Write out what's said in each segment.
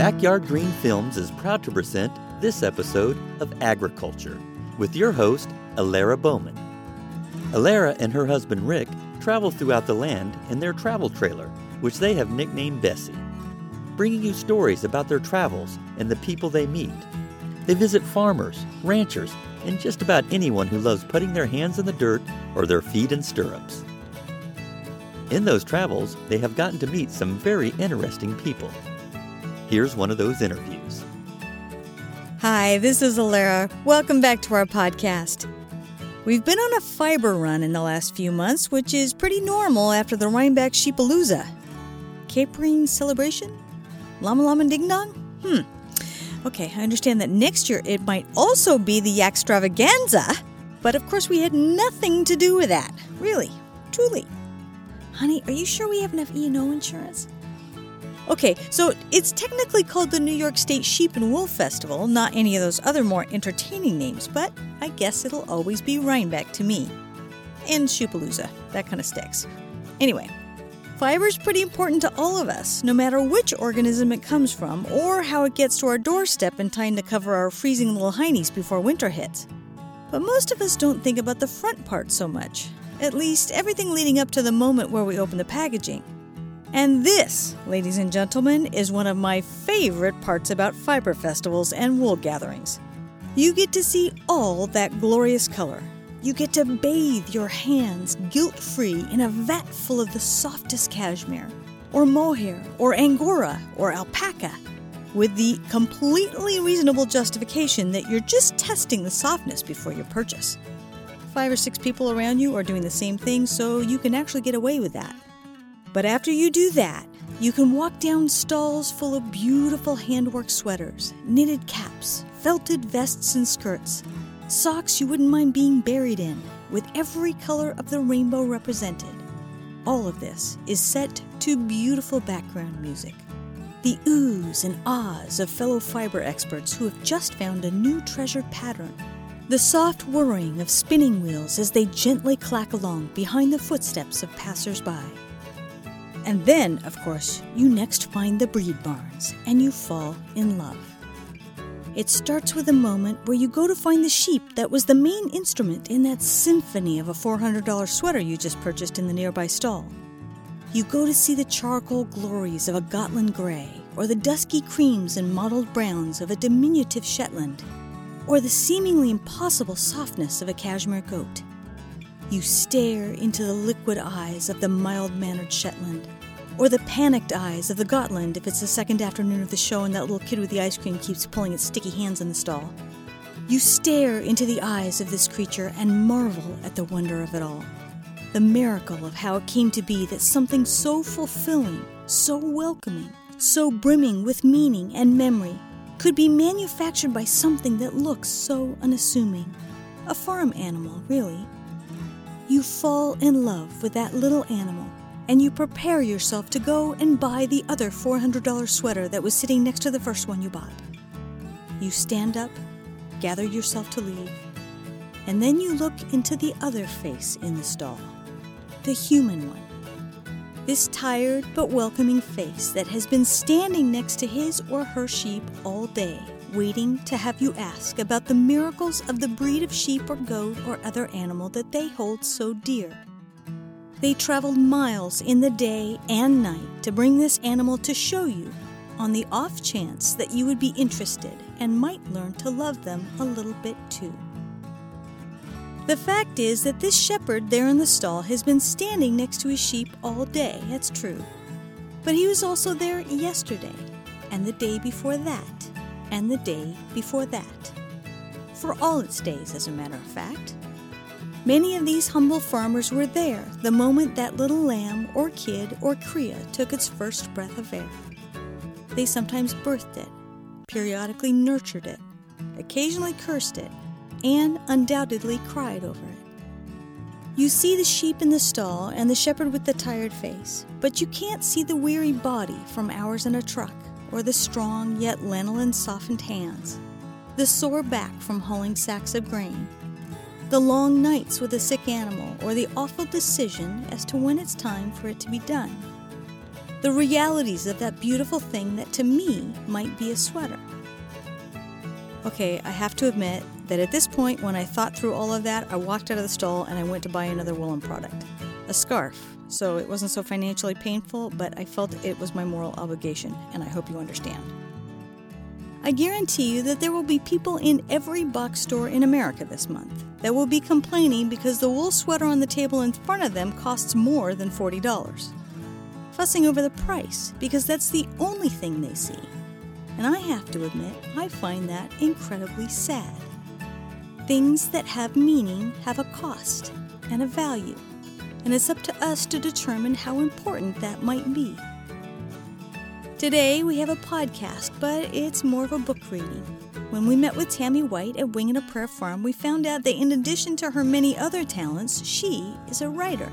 Backyard Green Films is proud to present this episode of Agriculture with your host, Alara Bowman. Alara and her husband Rick travel throughout the land in their travel trailer, which they have nicknamed Bessie, bringing you stories about their travels and the people they meet. They visit farmers, ranchers, and just about anyone who loves putting their hands in the dirt or their feet in stirrups. In those travels, they have gotten to meet some very interesting people. Here's one of those interviews. Hi, this is Alara. Welcome back to our podcast. We've been on a fiber run in the last few months, which is pretty normal after the Rhinebeck Sheepalooza. Capering celebration? Llama Llama Ding Dong? Hmm. Okay, I understand that next year it might also be the Yakstravaganza, but of course we had nothing to do with that. Really, truly. Honey, are you sure we have enough E&O insurance? Okay, so it's technically called the New York State Sheep and Wool Festival, not any of those other more entertaining names, but I guess it'll always be Rhinebeck to me. And Shoopalooza, that kind of sticks. Anyway, fiber's pretty important to all of us, no matter which organism it comes from or how it gets to our doorstep in time to cover our freezing little heinies before winter hits. But most of us don't think about the front part so much, at least everything leading up to the moment where we open the packaging. And this, ladies and gentlemen, is one of my favorite parts about fiber festivals and wool gatherings. You get to see all that glorious color. You get to bathe your hands guilt free in a vat full of the softest cashmere, or mohair, or angora, or alpaca, with the completely reasonable justification that you're just testing the softness before your purchase. Five or six people around you are doing the same thing, so you can actually get away with that. But after you do that, you can walk down stalls full of beautiful handwork sweaters, knitted caps, felted vests and skirts, socks you wouldn't mind being buried in, with every color of the rainbow represented. All of this is set to beautiful background music. The oohs and ahs of fellow fiber experts who have just found a new treasured pattern. The soft whirring of spinning wheels as they gently clack along behind the footsteps of passers-by. And then, of course, you next find the breed barns and you fall in love. It starts with a moment where you go to find the sheep that was the main instrument in that symphony of a $400 sweater you just purchased in the nearby stall. You go to see the charcoal glories of a Gotland Grey, or the dusky creams and mottled browns of a diminutive Shetland, or the seemingly impossible softness of a cashmere goat. You stare into the liquid eyes of the mild mannered Shetland, or the panicked eyes of the Gotland if it's the second afternoon of the show and that little kid with the ice cream keeps pulling its sticky hands in the stall. You stare into the eyes of this creature and marvel at the wonder of it all. The miracle of how it came to be that something so fulfilling, so welcoming, so brimming with meaning and memory could be manufactured by something that looks so unassuming. A farm animal, really you fall in love with that little animal and you prepare yourself to go and buy the other $400 sweater that was sitting next to the first one you bought. You stand up, gather yourself to leave, and then you look into the other face in the stall, the human one. This tired but welcoming face that has been standing next to his or her sheep all day waiting to have you ask about the miracles of the breed of sheep or goat or other animal that they hold so dear. They traveled miles in the day and night to bring this animal to show you, on the off chance that you would be interested and might learn to love them a little bit too. The fact is that this shepherd there in the stall has been standing next to his sheep all day, that's true. But he was also there yesterday, and the day before that, and the day before that. For all its days, as a matter of fact. Many of these humble farmers were there the moment that little lamb or kid or cria took its first breath of air. They sometimes birthed it, periodically nurtured it, occasionally cursed it, and undoubtedly cried over it. You see the sheep in the stall and the shepherd with the tired face, but you can't see the weary body from hours in a truck or the strong yet lanolin softened hands, the sore back from hauling sacks of grain, the long nights with a sick animal, or the awful decision as to when it's time for it to be done. the realities of that beautiful thing that to me might be a sweater. Okay, I have to admit that at this point, when I thought through all of that, I walked out of the stall and I went to buy another woolen product a scarf. So it wasn't so financially painful, but I felt it was my moral obligation, and I hope you understand. I guarantee you that there will be people in every box store in America this month that will be complaining because the wool sweater on the table in front of them costs more than $40. Fussing over the price because that's the only thing they see. And I have to admit, I find that incredibly sad. Things that have meaning have a cost and a value and it's up to us to determine how important that might be. Today we have a podcast, but it's more of a book reading. When we met with Tammy White at Wing and a Prayer Farm, we found out that in addition to her many other talents, she is a writer.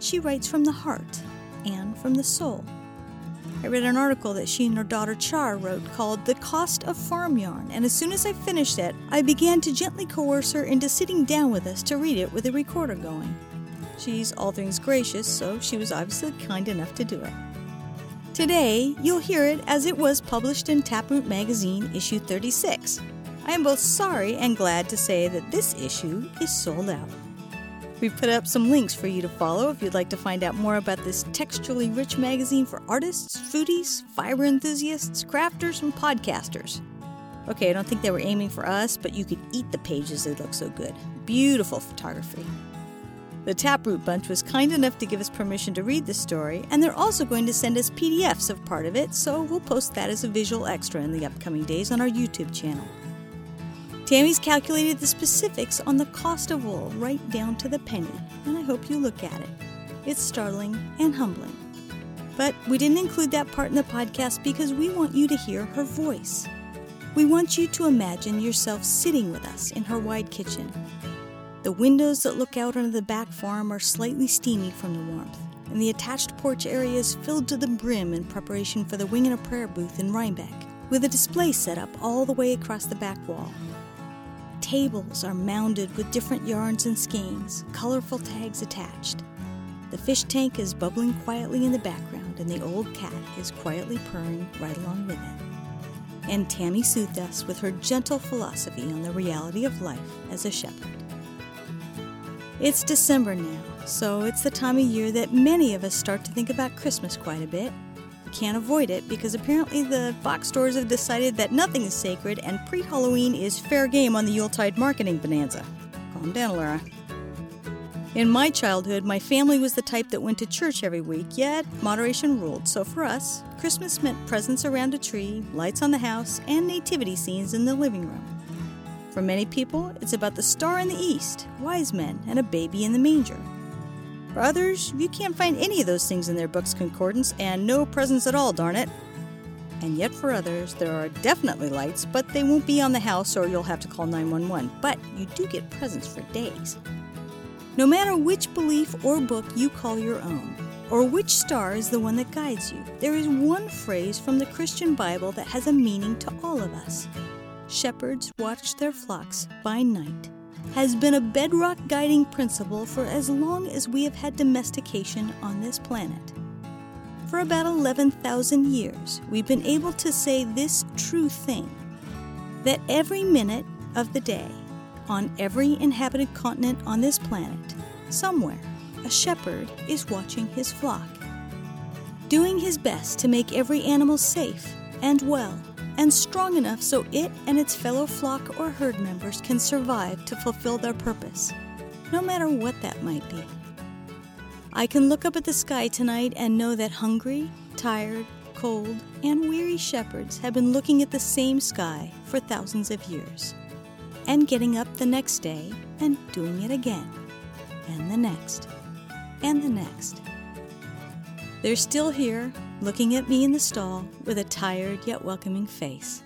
She writes from the heart and from the soul. I read an article that she and her daughter Char wrote called The Cost of Farm Yarn, and as soon as I finished it, I began to gently coerce her into sitting down with us to read it with a recorder going. She's all things gracious, so she was obviously kind enough to do it. Today, you'll hear it as it was published in Taproot Magazine, issue 36. I am both sorry and glad to say that this issue is sold out. We've put up some links for you to follow if you'd like to find out more about this texturally rich magazine for artists, foodies, fiber enthusiasts, crafters, and podcasters. Okay, I don't think they were aiming for us, but you could eat the pages, they look so good. Beautiful photography. The Taproot Bunch was kind enough to give us permission to read the story, and they're also going to send us PDFs of part of it, so we'll post that as a visual extra in the upcoming days on our YouTube channel. Tammy's calculated the specifics on the cost of wool right down to the penny, and I hope you look at it. It's startling and humbling. But we didn't include that part in the podcast because we want you to hear her voice. We want you to imagine yourself sitting with us in her wide kitchen, the windows that look out onto the back farm are slightly steamy from the warmth, and the attached porch area is filled to the brim in preparation for the Wing and a Prayer booth in Rhinebeck, with a display set up all the way across the back wall. Tables are mounded with different yarns and skeins, colorful tags attached. The fish tank is bubbling quietly in the background, and the old cat is quietly purring right along with it. And Tammy soothed us with her gentle philosophy on the reality of life as a shepherd. It's December now, so it's the time of year that many of us start to think about Christmas quite a bit. We can't avoid it because apparently the box stores have decided that nothing is sacred and pre Halloween is fair game on the Yuletide marketing bonanza. Calm down, Alara. In my childhood, my family was the type that went to church every week, yet moderation ruled. So for us, Christmas meant presents around a tree, lights on the house, and nativity scenes in the living room. For many people, it's about the star in the east, wise men, and a baby in the manger. For others, you can't find any of those things in their book's concordance and no presents at all, darn it. And yet, for others, there are definitely lights, but they won't be on the house or you'll have to call 911. But you do get presents for days. No matter which belief or book you call your own, or which star is the one that guides you, there is one phrase from the Christian Bible that has a meaning to all of us shepherds watch their flocks by night has been a bedrock guiding principle for as long as we have had domestication on this planet. For about 11,000 years, we've been able to say this true thing that every minute of the day, on every inhabited continent on this planet, somewhere, a shepherd is watching his flock, doing his best to make every animal safe and well and strong enough so it and its fellow flock or herd members can survive to fulfill their purpose, no matter what that might be. I can look up at the sky tonight and know that hungry, tired, cold, and weary shepherds have been looking at the same sky for thousands of years, and getting up the next day and doing it again, and the next, and the next. They're still here, looking at me in the stall with a tired yet welcoming face.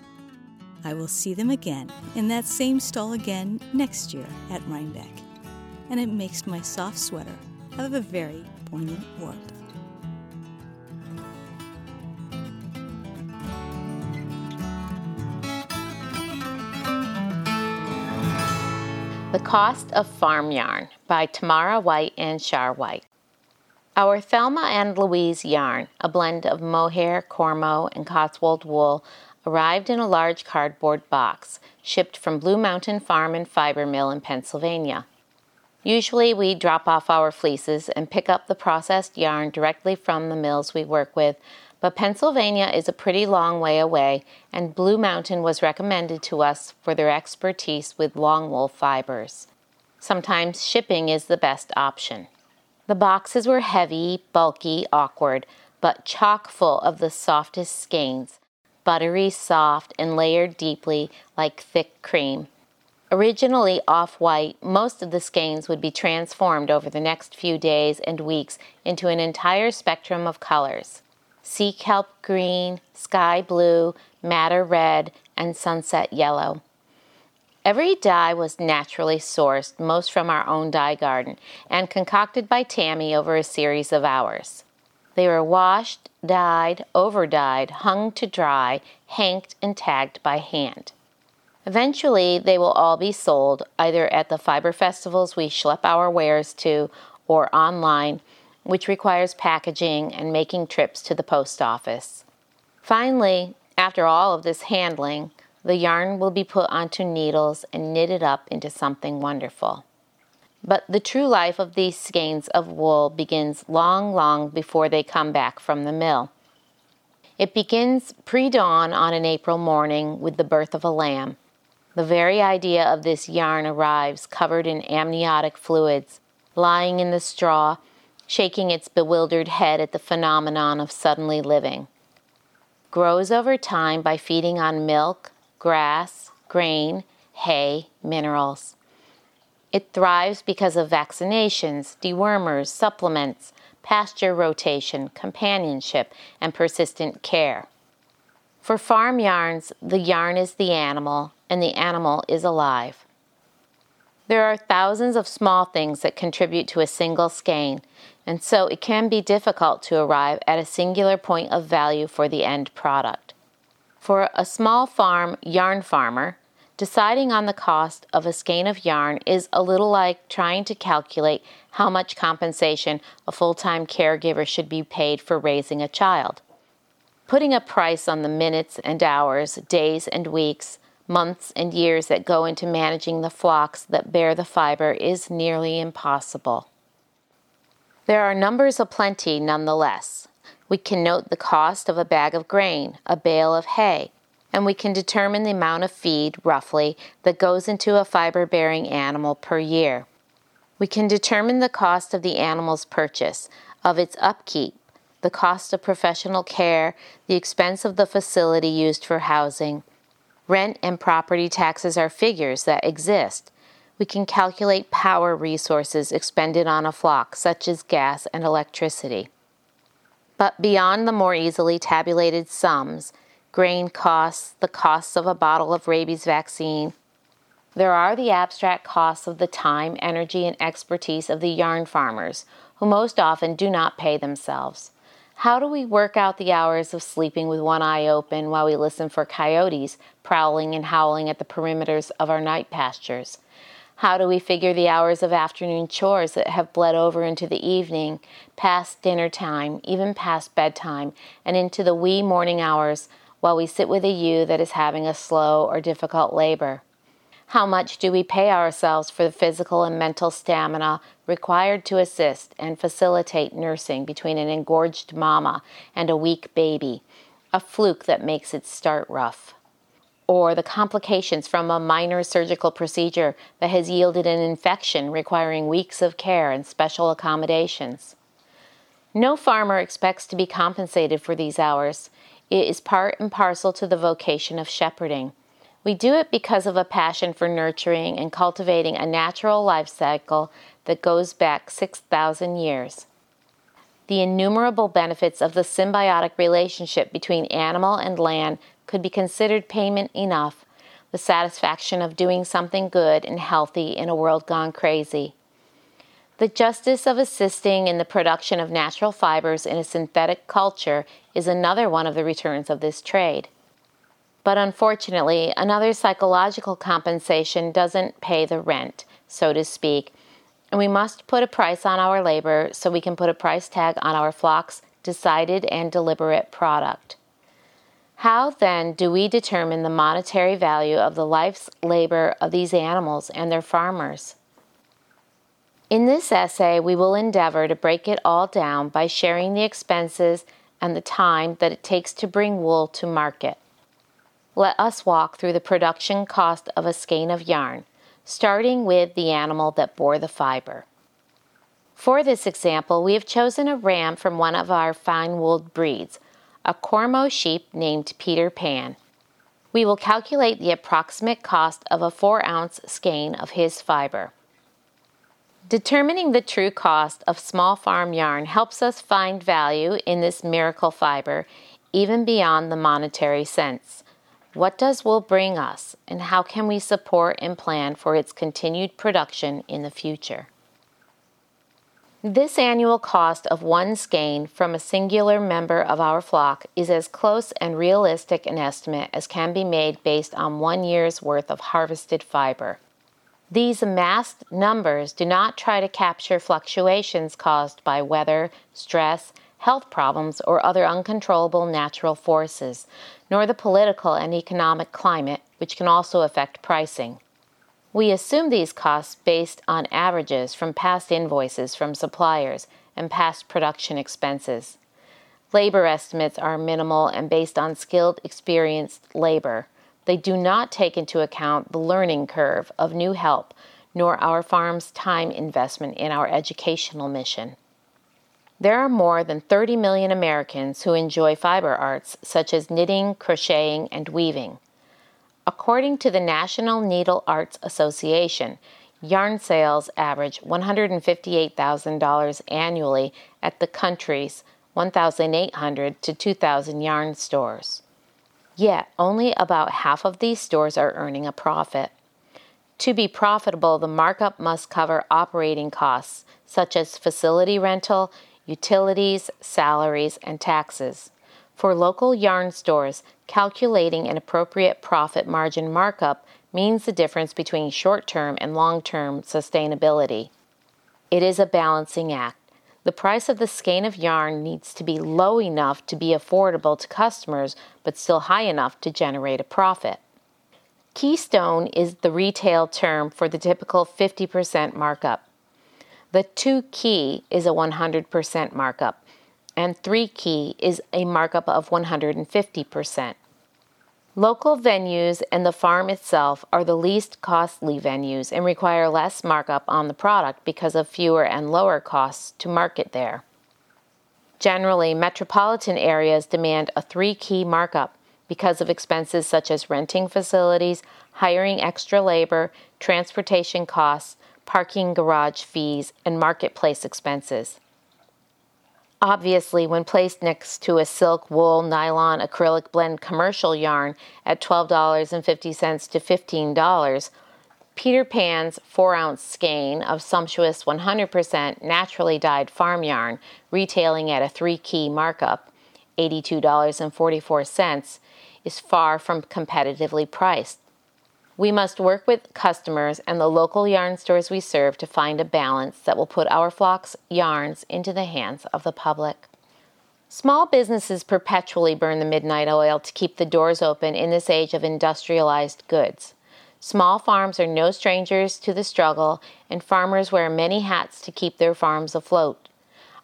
I will see them again in that same stall again next year at Rhinebeck, and it makes my soft sweater have a very poignant warmth. The Cost of Farm Yarn by Tamara White and Char White. Our Thelma and Louise yarn, a blend of mohair, cormo, and Cotswold wool, arrived in a large cardboard box, shipped from Blue Mountain Farm and Fiber Mill in Pennsylvania. Usually, we drop off our fleeces and pick up the processed yarn directly from the mills we work with, but Pennsylvania is a pretty long way away, and Blue Mountain was recommended to us for their expertise with long wool fibers. Sometimes shipping is the best option. The boxes were heavy, bulky, awkward, but chock full of the softest skeins, buttery soft and layered deeply like thick cream. Originally off white, most of the skeins would be transformed over the next few days and weeks into an entire spectrum of colors sea kelp green, sky blue, madder red, and sunset yellow. Every dye was naturally sourced, most from our own dye garden, and concocted by Tammy over a series of hours. They were washed, dyed, over dyed, hung to dry, hanked, and tagged by hand. Eventually, they will all be sold either at the fiber festivals we schlep our wares to or online, which requires packaging and making trips to the post office. Finally, after all of this handling, the yarn will be put onto needles and knitted up into something wonderful. But the true life of these skeins of wool begins long, long before they come back from the mill. It begins pre dawn on an April morning with the birth of a lamb. The very idea of this yarn arrives covered in amniotic fluids, lying in the straw, shaking its bewildered head at the phenomenon of suddenly living. Grows over time by feeding on milk, grass, grain, hay, minerals. It thrives because of vaccinations, dewormers, supplements, pasture rotation, companionship, and persistent care. For farm yarns, the yarn is the animal and the animal is alive. There are thousands of small things that contribute to a single skein, and so it can be difficult to arrive at a singular point of value for the end product. For a small farm yarn farmer, deciding on the cost of a skein of yarn is a little like trying to calculate how much compensation a full time caregiver should be paid for raising a child. Putting a price on the minutes and hours, days and weeks, months and years that go into managing the flocks that bear the fiber is nearly impossible. There are numbers aplenty nonetheless. We can note the cost of a bag of grain, a bale of hay, and we can determine the amount of feed, roughly, that goes into a fiber bearing animal per year. We can determine the cost of the animal's purchase, of its upkeep, the cost of professional care, the expense of the facility used for housing. Rent and property taxes are figures that exist. We can calculate power resources expended on a flock, such as gas and electricity. But beyond the more easily tabulated sums, grain costs, the costs of a bottle of rabies vaccine, there are the abstract costs of the time, energy, and expertise of the yarn farmers, who most often do not pay themselves. How do we work out the hours of sleeping with one eye open while we listen for coyotes prowling and howling at the perimeters of our night pastures? How do we figure the hours of afternoon chores that have bled over into the evening, past dinner time, even past bedtime, and into the wee morning hours while we sit with a ewe that is having a slow or difficult labor? How much do we pay ourselves for the physical and mental stamina required to assist and facilitate nursing between an engorged mama and a weak baby, a fluke that makes its start rough? Or the complications from a minor surgical procedure that has yielded an infection requiring weeks of care and special accommodations. No farmer expects to be compensated for these hours. It is part and parcel to the vocation of shepherding. We do it because of a passion for nurturing and cultivating a natural life cycle that goes back 6,000 years. The innumerable benefits of the symbiotic relationship between animal and land could be considered payment enough, the satisfaction of doing something good and healthy in a world gone crazy. The justice of assisting in the production of natural fibers in a synthetic culture is another one of the returns of this trade. But unfortunately, another psychological compensation doesn't pay the rent, so to speak, and we must put a price on our labor so we can put a price tag on our flock's decided and deliberate product. How then do we determine the monetary value of the life's labor of these animals and their farmers? In this essay, we will endeavor to break it all down by sharing the expenses and the time that it takes to bring wool to market. Let us walk through the production cost of a skein of yarn, starting with the animal that bore the fiber. For this example, we have chosen a ram from one of our fine wooled breeds, a Cormo sheep named Peter Pan. We will calculate the approximate cost of a 4 ounce skein of his fiber. Determining the true cost of small farm yarn helps us find value in this miracle fiber even beyond the monetary sense. What does wool bring us, and how can we support and plan for its continued production in the future? This annual cost of one skein from a singular member of our flock is as close and realistic an estimate as can be made based on one year's worth of harvested fiber. These amassed numbers do not try to capture fluctuations caused by weather, stress, health problems, or other uncontrollable natural forces, nor the political and economic climate, which can also affect pricing. We assume these costs based on averages from past invoices from suppliers and past production expenses. Labor estimates are minimal and based on skilled, experienced labor. They do not take into account the learning curve of new help, nor our farm's time investment in our educational mission. There are more than 30 million Americans who enjoy fiber arts such as knitting, crocheting, and weaving. According to the National Needle Arts Association, yarn sales average $158,000 annually at the country's 1,800 to 2,000 yarn stores. Yet, only about half of these stores are earning a profit. To be profitable, the markup must cover operating costs such as facility rental, utilities, salaries, and taxes. For local yarn stores, calculating an appropriate profit margin markup means the difference between short term and long term sustainability. It is a balancing act. The price of the skein of yarn needs to be low enough to be affordable to customers, but still high enough to generate a profit. Keystone is the retail term for the typical 50% markup. The 2 key is a 100% markup, and 3 key is a markup of 150%. Local venues and the farm itself are the least costly venues and require less markup on the product because of fewer and lower costs to market there. Generally, metropolitan areas demand a three key markup because of expenses such as renting facilities, hiring extra labor, transportation costs, parking garage fees, and marketplace expenses. Obviously, when placed next to a silk, wool, nylon, acrylic blend commercial yarn at $12.50 to $15, Peter Pan's 4 ounce skein of sumptuous 100% naturally dyed farm yarn, retailing at a three key markup, $82.44, is far from competitively priced. We must work with customers and the local yarn stores we serve to find a balance that will put our flock's yarns into the hands of the public. Small businesses perpetually burn the midnight oil to keep the doors open in this age of industrialized goods. Small farms are no strangers to the struggle, and farmers wear many hats to keep their farms afloat.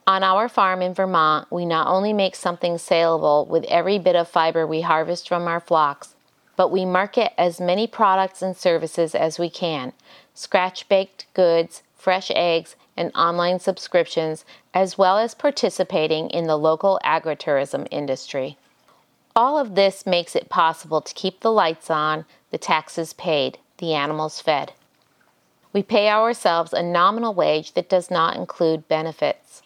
On our farm in Vermont, we not only make something saleable with every bit of fiber we harvest from our flocks, but we market as many products and services as we can scratch baked goods, fresh eggs, and online subscriptions, as well as participating in the local agritourism industry. All of this makes it possible to keep the lights on, the taxes paid, the animals fed. We pay ourselves a nominal wage that does not include benefits.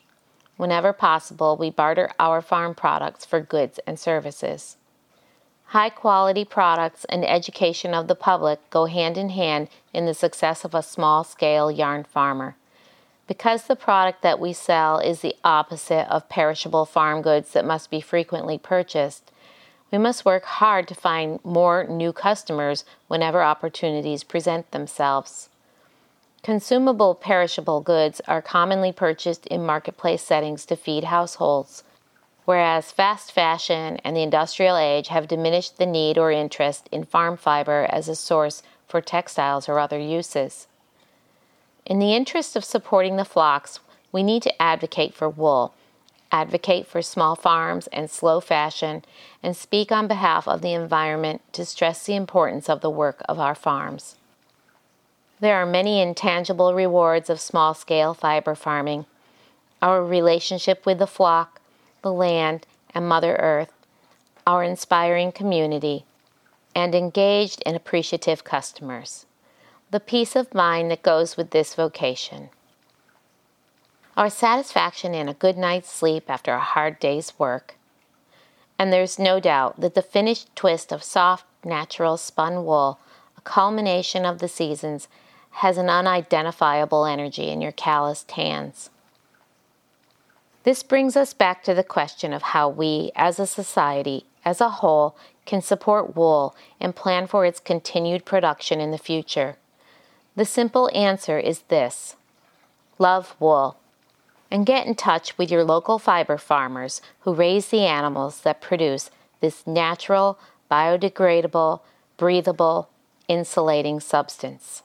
Whenever possible, we barter our farm products for goods and services. High quality products and education of the public go hand in hand in the success of a small scale yarn farmer. Because the product that we sell is the opposite of perishable farm goods that must be frequently purchased, we must work hard to find more new customers whenever opportunities present themselves. Consumable perishable goods are commonly purchased in marketplace settings to feed households, whereas fast fashion and the industrial age have diminished the need or interest in farm fiber as a source for textiles or other uses. In the interest of supporting the flocks, we need to advocate for wool, advocate for small farms and slow fashion, and speak on behalf of the environment to stress the importance of the work of our farms. There are many intangible rewards of small scale fiber farming. Our relationship with the flock, the land, and Mother Earth, our inspiring community, and engaged and appreciative customers. The peace of mind that goes with this vocation. Our satisfaction in a good night's sleep after a hard day's work. And there's no doubt that the finished twist of soft, natural spun wool, a culmination of the seasons, has an unidentifiable energy in your calloused hands. This brings us back to the question of how we, as a society, as a whole, can support wool and plan for its continued production in the future. The simple answer is this love wool. And get in touch with your local fiber farmers who raise the animals that produce this natural, biodegradable, breathable, insulating substance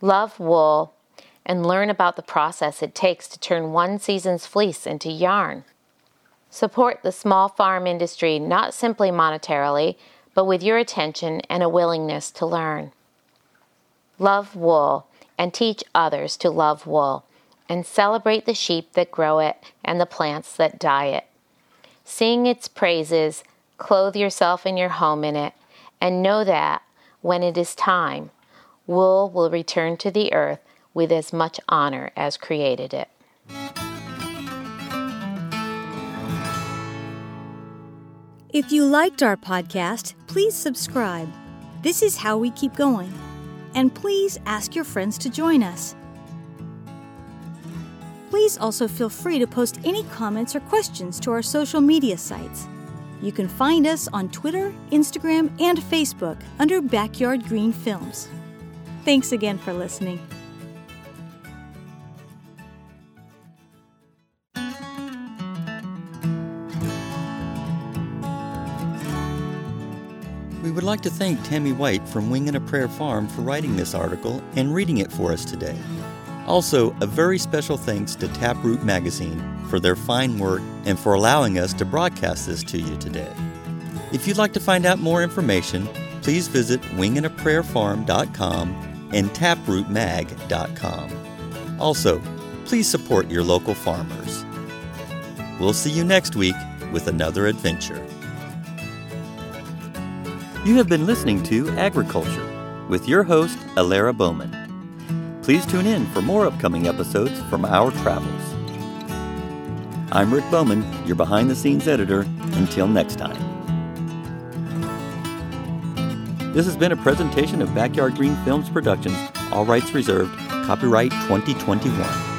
love wool, and learn about the process it takes to turn one season's fleece into yarn. Support the small farm industry not simply monetarily, but with your attention and a willingness to learn. Love wool and teach others to love wool, and celebrate the sheep that grow it and the plants that dye it. Sing its praises, clothe yourself and your home in it, and know that, when it is time, wool will return to the earth with as much honor as created it. If you liked our podcast, please subscribe. This is how we keep going. And please ask your friends to join us. Please also feel free to post any comments or questions to our social media sites. You can find us on Twitter, Instagram, and Facebook under Backyard Green Films. Thanks again for listening. Like to thank Tammy White from Wing and a Prayer Farm for writing this article and reading it for us today. Also, a very special thanks to Taproot Magazine for their fine work and for allowing us to broadcast this to you today. If you'd like to find out more information, please visit wingandaprayerfarm.com and taprootmag.com. Also, please support your local farmers. We'll see you next week with another adventure. You have been listening to Agriculture with your host, Alara Bowman. Please tune in for more upcoming episodes from our travels. I'm Rick Bowman, your behind the scenes editor. Until next time. This has been a presentation of Backyard Green Films Productions, all rights reserved, copyright 2021.